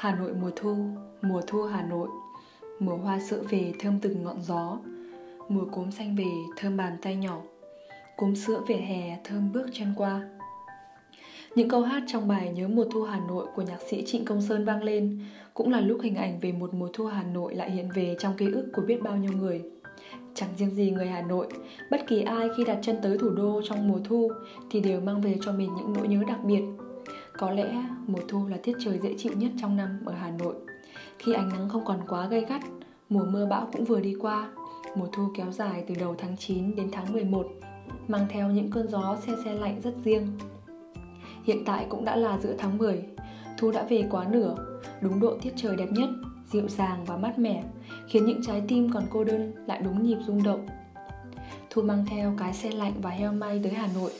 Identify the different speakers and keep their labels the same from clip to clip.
Speaker 1: Hà Nội mùa thu, mùa thu Hà Nội. Mùa hoa sữa về thơm từng ngọn gió. Mùa cốm xanh về thơm bàn tay nhỏ. Cốm sữa về hè thơm bước chân qua. Những câu hát trong bài Nhớ mùa thu Hà Nội của nhạc sĩ Trịnh Công Sơn vang lên Cũng là lúc hình ảnh về một mùa thu Hà Nội lại hiện về trong ký ức của biết bao nhiêu người. Chẳng riêng gì người Hà Nội, bất kỳ ai khi đặt chân tới thủ đô trong mùa thu thì đều mang về cho mình những nỗi nhớ đặc biệt có lẽ mùa thu là tiết trời dễ chịu nhất trong năm ở Hà Nội. Khi ánh nắng không còn quá gay gắt, mùa mưa bão cũng vừa đi qua. Mùa thu kéo dài từ đầu tháng 9 đến tháng 11, mang theo những cơn gió xe xe lạnh rất riêng. Hiện tại cũng đã là giữa tháng 10, thu đã về quá nửa, đúng độ tiết trời đẹp nhất, dịu dàng và mát mẻ, khiến những trái tim còn cô đơn lại đúng nhịp rung động. Thu mang theo cái xe lạnh và heo may tới Hà Nội,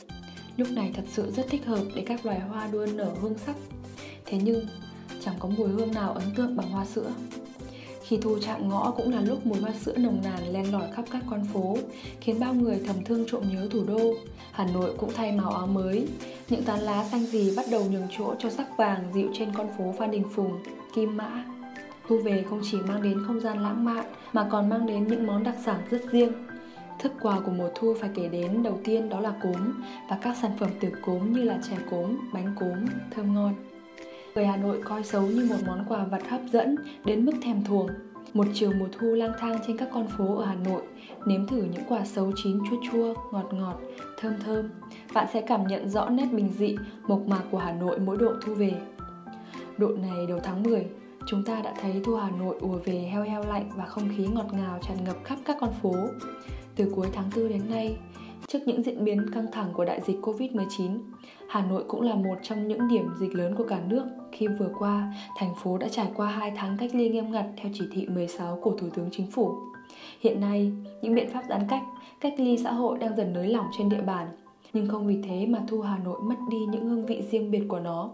Speaker 1: Lúc này thật sự rất thích hợp để các loài hoa đua nở hương sắc Thế nhưng chẳng có mùi hương nào ấn tượng bằng hoa sữa khi thu chạm ngõ cũng là lúc mùi hoa sữa nồng nàn len lỏi khắp các con phố, khiến bao người thầm thương trộm nhớ thủ đô. Hà Nội cũng thay màu áo mới, những tán lá xanh gì bắt đầu nhường chỗ cho sắc vàng dịu trên con phố Phan Đình Phùng, Kim Mã. Thu về không chỉ mang đến không gian lãng mạn mà còn mang đến những món đặc sản rất riêng. Thức quà của mùa thu phải kể đến đầu tiên đó là cốm và các sản phẩm từ cốm như là chè cốm, bánh cốm, thơm ngon. Người Hà Nội coi xấu như một món quà vật hấp dẫn đến mức thèm thuồng. Một chiều mùa thu lang thang trên các con phố ở Hà Nội, nếm thử những quả sấu chín chua chua, ngọt ngọt, thơm thơm. Bạn sẽ cảm nhận rõ nét bình dị, mộc mạc của Hà Nội mỗi độ thu về. Độ này đầu tháng 10, chúng ta đã thấy thu Hà Nội ùa về heo heo lạnh và không khí ngọt ngào tràn ngập khắp các con phố. Từ cuối tháng 4 đến nay, trước những diễn biến căng thẳng của đại dịch Covid-19, Hà Nội cũng là một trong những điểm dịch lớn của cả nước khi vừa qua thành phố đã trải qua 2 tháng cách ly nghiêm ngặt theo chỉ thị 16 của Thủ tướng Chính phủ. Hiện nay, những biện pháp giãn cách, cách ly xã hội đang dần nới lỏng trên địa bàn, nhưng không vì thế mà Thu Hà Nội mất đi những hương vị riêng biệt của nó.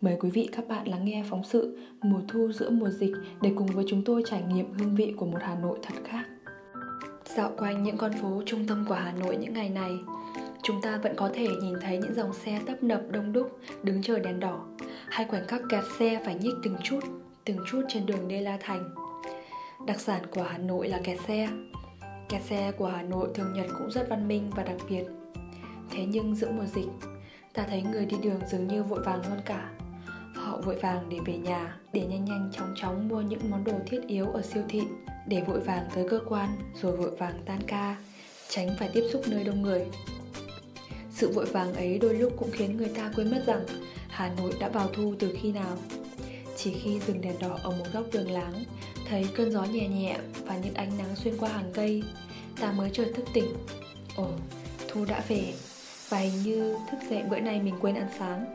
Speaker 1: Mời quý vị các bạn lắng nghe phóng sự Mùa thu giữa mùa dịch để cùng với chúng tôi trải nghiệm hương vị của một Hà Nội thật khác. Dạo quanh những con phố trung tâm của Hà Nội những ngày này, chúng ta vẫn có thể nhìn thấy những dòng xe tấp nập đông đúc đứng chờ đèn đỏ, hay khoảnh khắc kẹt xe phải nhích từng chút, từng chút trên đường Đê La Thành. Đặc sản của Hà Nội là kẹt xe. Kẹt xe của Hà Nội thường nhật cũng rất văn minh và đặc biệt. Thế nhưng giữa mùa dịch, ta thấy người đi đường dường như vội vàng hơn cả. Họ vội vàng để về nhà, để nhanh nhanh chóng chóng mua những món đồ thiết yếu ở siêu thị để vội vàng tới cơ quan rồi vội vàng tan ca, tránh phải tiếp xúc nơi đông người. Sự vội vàng ấy đôi lúc cũng khiến người ta quên mất rằng Hà Nội đã vào thu từ khi nào. Chỉ khi dừng đèn đỏ ở một góc đường láng, thấy cơn gió nhẹ nhẹ và những ánh nắng xuyên qua hàng cây, ta mới chợt thức tỉnh. Ồ, thu đã về, và hình như thức dậy bữa nay mình quên ăn sáng.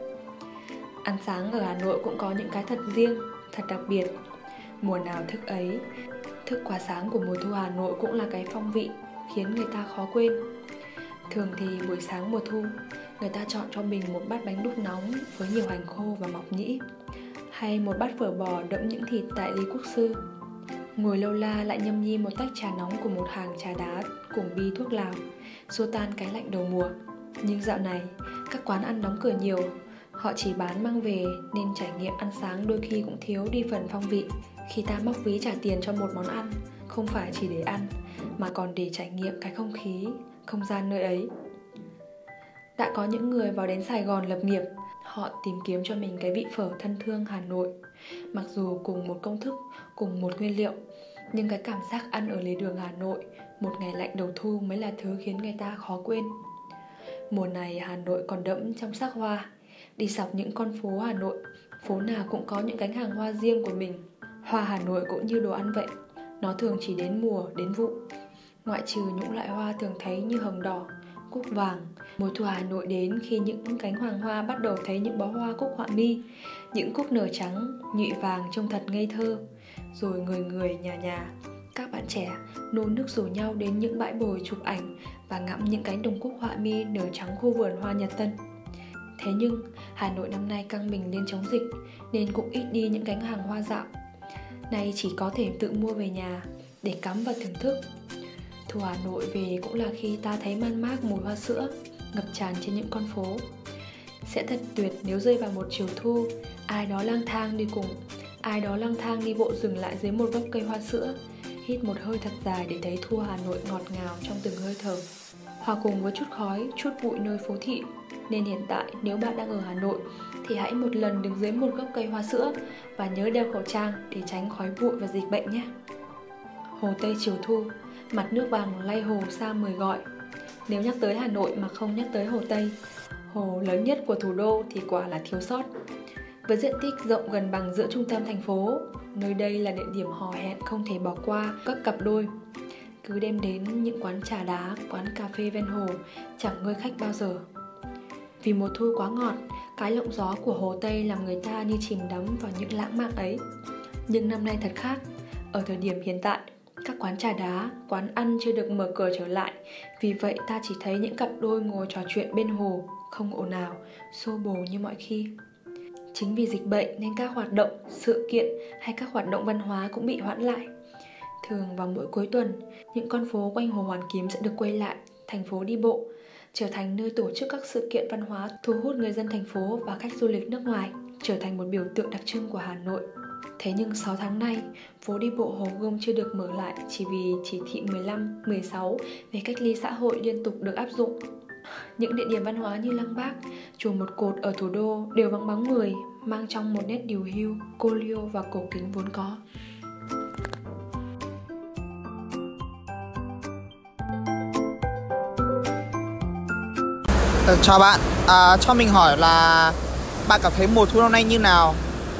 Speaker 1: Ăn sáng ở Hà Nội cũng có những cái thật riêng, thật đặc biệt. Mùa nào thức ấy, Thức quả sáng của mùa thu Hà Nội cũng là cái phong vị khiến người ta khó quên. Thường thì buổi sáng mùa thu, người ta chọn cho mình một bát bánh đúc nóng với nhiều hành khô và mọc nhĩ, hay một bát phở bò đẫm những thịt tại Lý Quốc Sư. Ngồi lâu la lại nhâm nhi một tách trà nóng của một hàng trà đá cùng bi thuốc lào, xua tan cái lạnh đầu mùa. Nhưng dạo này, các quán ăn đóng cửa nhiều, họ chỉ bán mang về nên trải nghiệm ăn sáng đôi khi cũng thiếu đi phần phong vị khi ta móc ví trả tiền cho một món ăn, không phải chỉ để ăn, mà còn để trải nghiệm cái không khí, không gian nơi ấy. Đã có những người vào đến sài gòn lập nghiệp, họ tìm kiếm cho mình cái vị phở thân thương hà nội. Mặc dù cùng một công thức, cùng một nguyên liệu, nhưng cái cảm giác ăn ở lề đường hà nội, một ngày lạnh đầu thu mới là thứ khiến người ta khó quên. Mùa này hà nội còn đẫm trong sắc hoa. Đi dọc những con phố hà nội, phố nào cũng có những cánh hàng hoa riêng của mình. Hoa Hà Nội cũng như đồ ăn vậy, nó thường chỉ đến mùa, đến vụ. Ngoại trừ những loại hoa thường thấy như hồng đỏ, cúc vàng, mùa thu Hà Nội đến khi những cánh hoàng hoa bắt đầu thấy những bó hoa cúc họa mi, những cúc nở trắng, nhụy vàng trông thật ngây thơ. Rồi người người nhà nhà, các bạn trẻ nôn nước rủ nhau đến những bãi bồi chụp ảnh và ngắm những cánh đồng cúc họa mi nở trắng khu vườn hoa Nhật Tân. Thế nhưng, Hà Nội năm nay căng mình lên chống dịch nên cũng ít đi những cánh hàng hoa dạo nay chỉ có thể tự mua về nhà để cắm và thưởng thức. Thu hà nội về cũng là khi ta thấy man mác mùi hoa sữa ngập tràn trên những con phố. Sẽ thật tuyệt nếu rơi vào một chiều thu ai đó lang thang đi cùng Ai đó lang thang đi bộ dừng lại dưới một gốc cây hoa sữa Hít một hơi thật dài để thấy Thu Hà Nội ngọt ngào trong từng hơi thở. Hòa cùng với chút khói, chút bụi nơi phố thị nên hiện tại nếu bạn đang ở Hà Nội Thì hãy một lần đứng dưới một gốc cây hoa sữa Và nhớ đeo khẩu trang để tránh khói bụi và dịch bệnh nhé Hồ Tây chiều thu Mặt nước vàng lay hồ xa mời gọi Nếu nhắc tới Hà Nội mà không nhắc tới Hồ Tây Hồ lớn nhất của thủ đô thì quả là thiếu sót với diện tích rộng gần bằng giữa trung tâm thành phố, nơi đây là địa điểm hò hẹn không thể bỏ qua các cặp đôi. Cứ đem đến những quán trà đá, quán cà phê ven hồ, chẳng ngơi khách bao giờ. Vì mùa thu quá ngọt, cái lộng gió của Hồ Tây làm người ta như chìm đắm vào những lãng mạn ấy. Nhưng năm nay thật khác, ở thời điểm hiện tại, các quán trà đá, quán ăn chưa được mở cửa trở lại, vì vậy ta chỉ thấy những cặp đôi ngồi trò chuyện bên hồ, không ồn ào, xô bồ như mọi khi. Chính vì dịch bệnh nên các hoạt động, sự kiện hay các hoạt động văn hóa cũng bị hoãn lại. Thường vào mỗi cuối tuần, những con phố quanh Hồ Hoàn Kiếm sẽ được quay lại thành phố đi bộ, trở thành nơi tổ chức các sự kiện văn hóa thu hút người dân thành phố và khách du lịch nước ngoài, trở thành một biểu tượng đặc trưng của Hà Nội. Thế nhưng 6 tháng nay, phố đi bộ Hồ Gươm chưa được mở lại chỉ vì chỉ thị 15, 16 về cách ly xã hội liên tục được áp dụng những địa điểm văn hóa như Lăng Bác, chùa Một Cột ở thủ đô đều vắng bóng người, mang trong một nét điều hưu, cô liêu và cổ kính vốn có.
Speaker 2: Ờ, chào bạn, à, cho mình hỏi là bạn cảm thấy mùa thu năm nay như nào?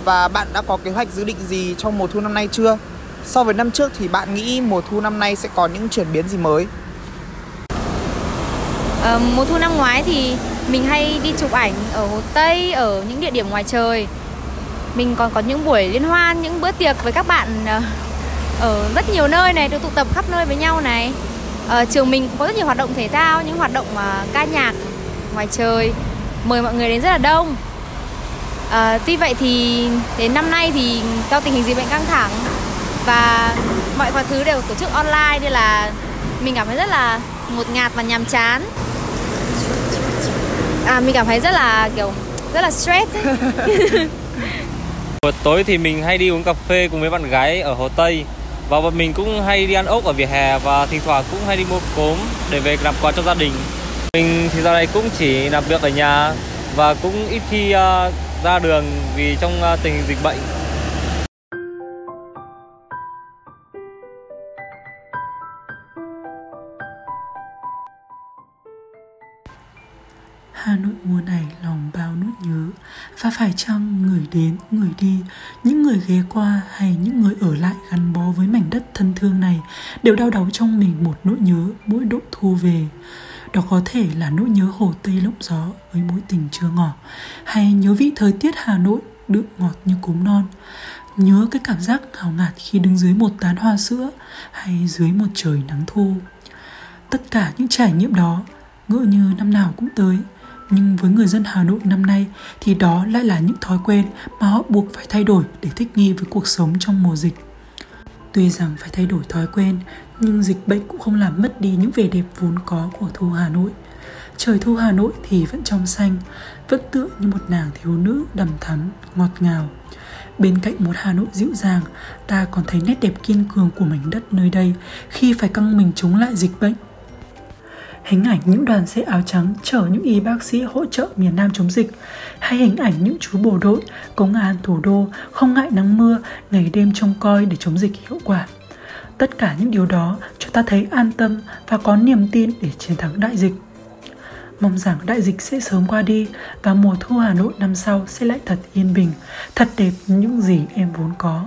Speaker 2: Và bạn đã có kế hoạch dự định gì trong mùa thu năm nay chưa? So với năm trước thì bạn nghĩ mùa thu năm nay sẽ có những chuyển biến gì mới?
Speaker 3: À, mùa thu năm ngoái thì mình hay đi chụp ảnh ở Hồ Tây ở những địa điểm ngoài trời. Mình còn có những buổi liên hoan những bữa tiệc với các bạn ờ, ở rất nhiều nơi này được tụ tập khắp nơi với nhau này. Ở trường mình cũng có rất nhiều hoạt động thể thao những hoạt động ca nhạc ngoài trời. Mời mọi người đến rất là đông. À, tuy vậy thì đến năm nay thì do tình hình dịch bệnh căng thẳng và mọi mọi thứ đều tổ chức online nên là mình cảm thấy rất là ngột ngạt và nhàm chán. À mình cảm thấy rất là kiểu rất là stress buổi
Speaker 4: tối thì mình hay đi uống cà phê cùng với bạn gái ở Hồ Tây. Và bọn mình cũng hay đi ăn ốc ở vỉa hè và thỉnh thoảng cũng hay đi mua cốm để về làm quà cho gia đình. Mình thì giờ này cũng chỉ làm việc ở nhà và cũng ít khi uh, ra đường vì trong uh, tình hình dịch bệnh.
Speaker 5: Hà Nội mùa này lòng bao nút nhớ Và phải chăng người đến, người đi Những người ghé qua hay những người ở lại gắn bó với mảnh đất thân thương này Đều đau đáu trong mình một nỗi nhớ mỗi độ thu về đó có thể là nỗi nhớ hồ Tây lộng gió với mối tình chưa ngỏ, Hay nhớ vị thời tiết Hà Nội đượm ngọt như cốm non. Nhớ cái cảm giác ngào ngạt khi đứng dưới một tán hoa sữa Hay dưới một trời nắng thu. Tất cả những trải nghiệm đó, ngỡ như năm nào cũng tới. Nhưng với người dân Hà Nội năm nay thì đó lại là những thói quen mà họ buộc phải thay đổi để thích nghi với cuộc sống trong mùa dịch. Tuy rằng phải thay đổi thói quen, nhưng dịch bệnh cũng không làm mất đi những vẻ đẹp vốn có của thu Hà Nội. Trời thu Hà Nội thì vẫn trong xanh, vẫn tựa như một nàng thiếu nữ đầm thắm, ngọt ngào. Bên cạnh một Hà Nội dịu dàng, ta còn thấy nét đẹp kiên cường của mảnh đất nơi đây khi phải căng mình chống lại dịch bệnh hình ảnh những đoàn xe áo trắng chở những y bác sĩ hỗ trợ miền Nam chống dịch, hay hình ảnh những chú bộ đội, công an thủ đô không ngại nắng mưa, ngày đêm trông coi để chống dịch hiệu quả. Tất cả những điều đó cho ta thấy an tâm và có niềm tin để chiến thắng đại dịch. Mong rằng đại dịch sẽ sớm qua đi và mùa thu Hà Nội năm sau sẽ lại thật yên bình, thật đẹp những gì em vốn có.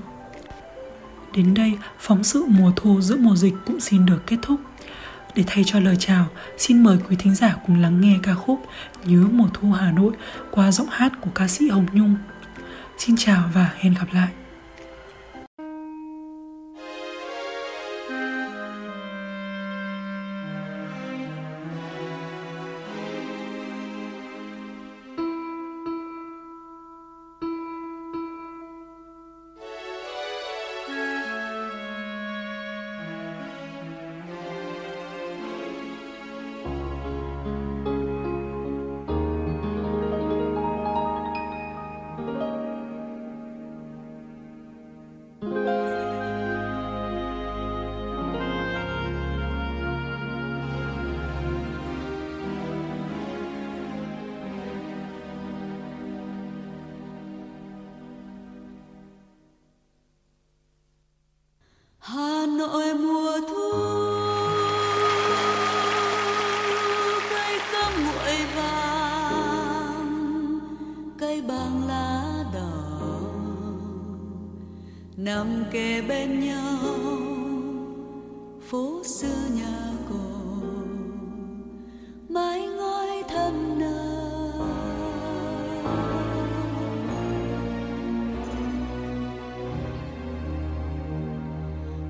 Speaker 5: Đến đây, phóng sự mùa thu giữa mùa dịch cũng xin được kết thúc. Để thay cho lời chào, xin mời quý thính giả cùng lắng nghe ca khúc Nhớ mùa thu Hà Nội qua giọng hát của ca sĩ Hồng Nhung. Xin chào và hẹn gặp lại.
Speaker 6: Kề bên nhau. Phố xưa nhà cổ, mái ngói thâm nâu.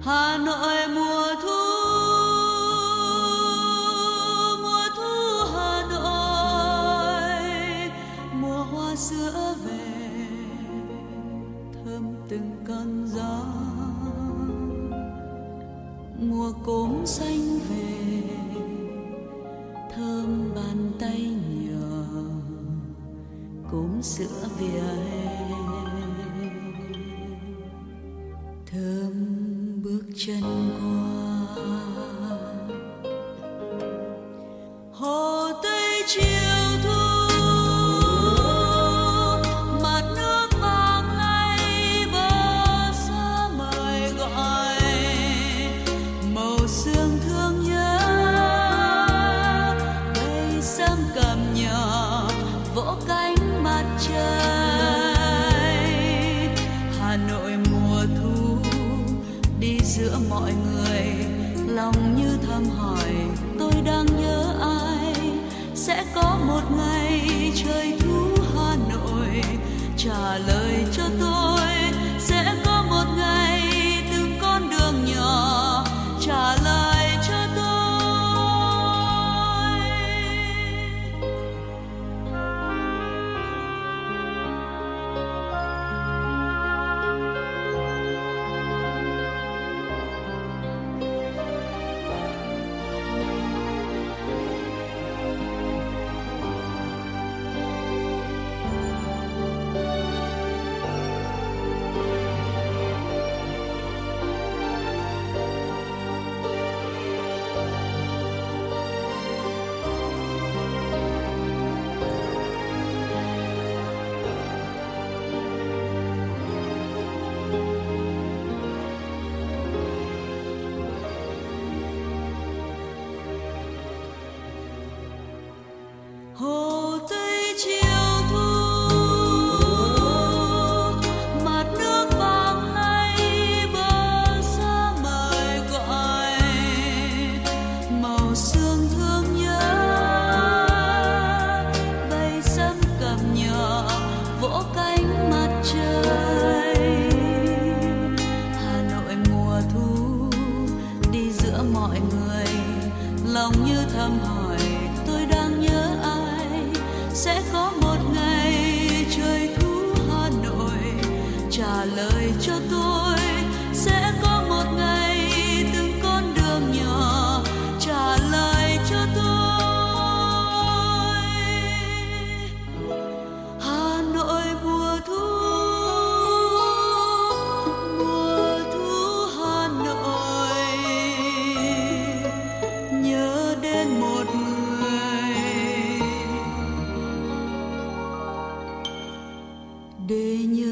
Speaker 6: Hà Nội mùa thu cốm xanh về, thơm bàn tay nhỏ, cốm sữa vỉa hè thơm bước chân của mọi người. Lòng như thầm hỏi, tôi đang nhớ ai? Sẽ có một ngày trời thu hà nội trả lời cho tôi. Trả lời cho tôi. Sẽ có một ngày từng con đường nhỏ trả lời cho tôi. Hà Nội mùa thu mùa thu Hà Nội. Nhớ đến một người. Để nhớ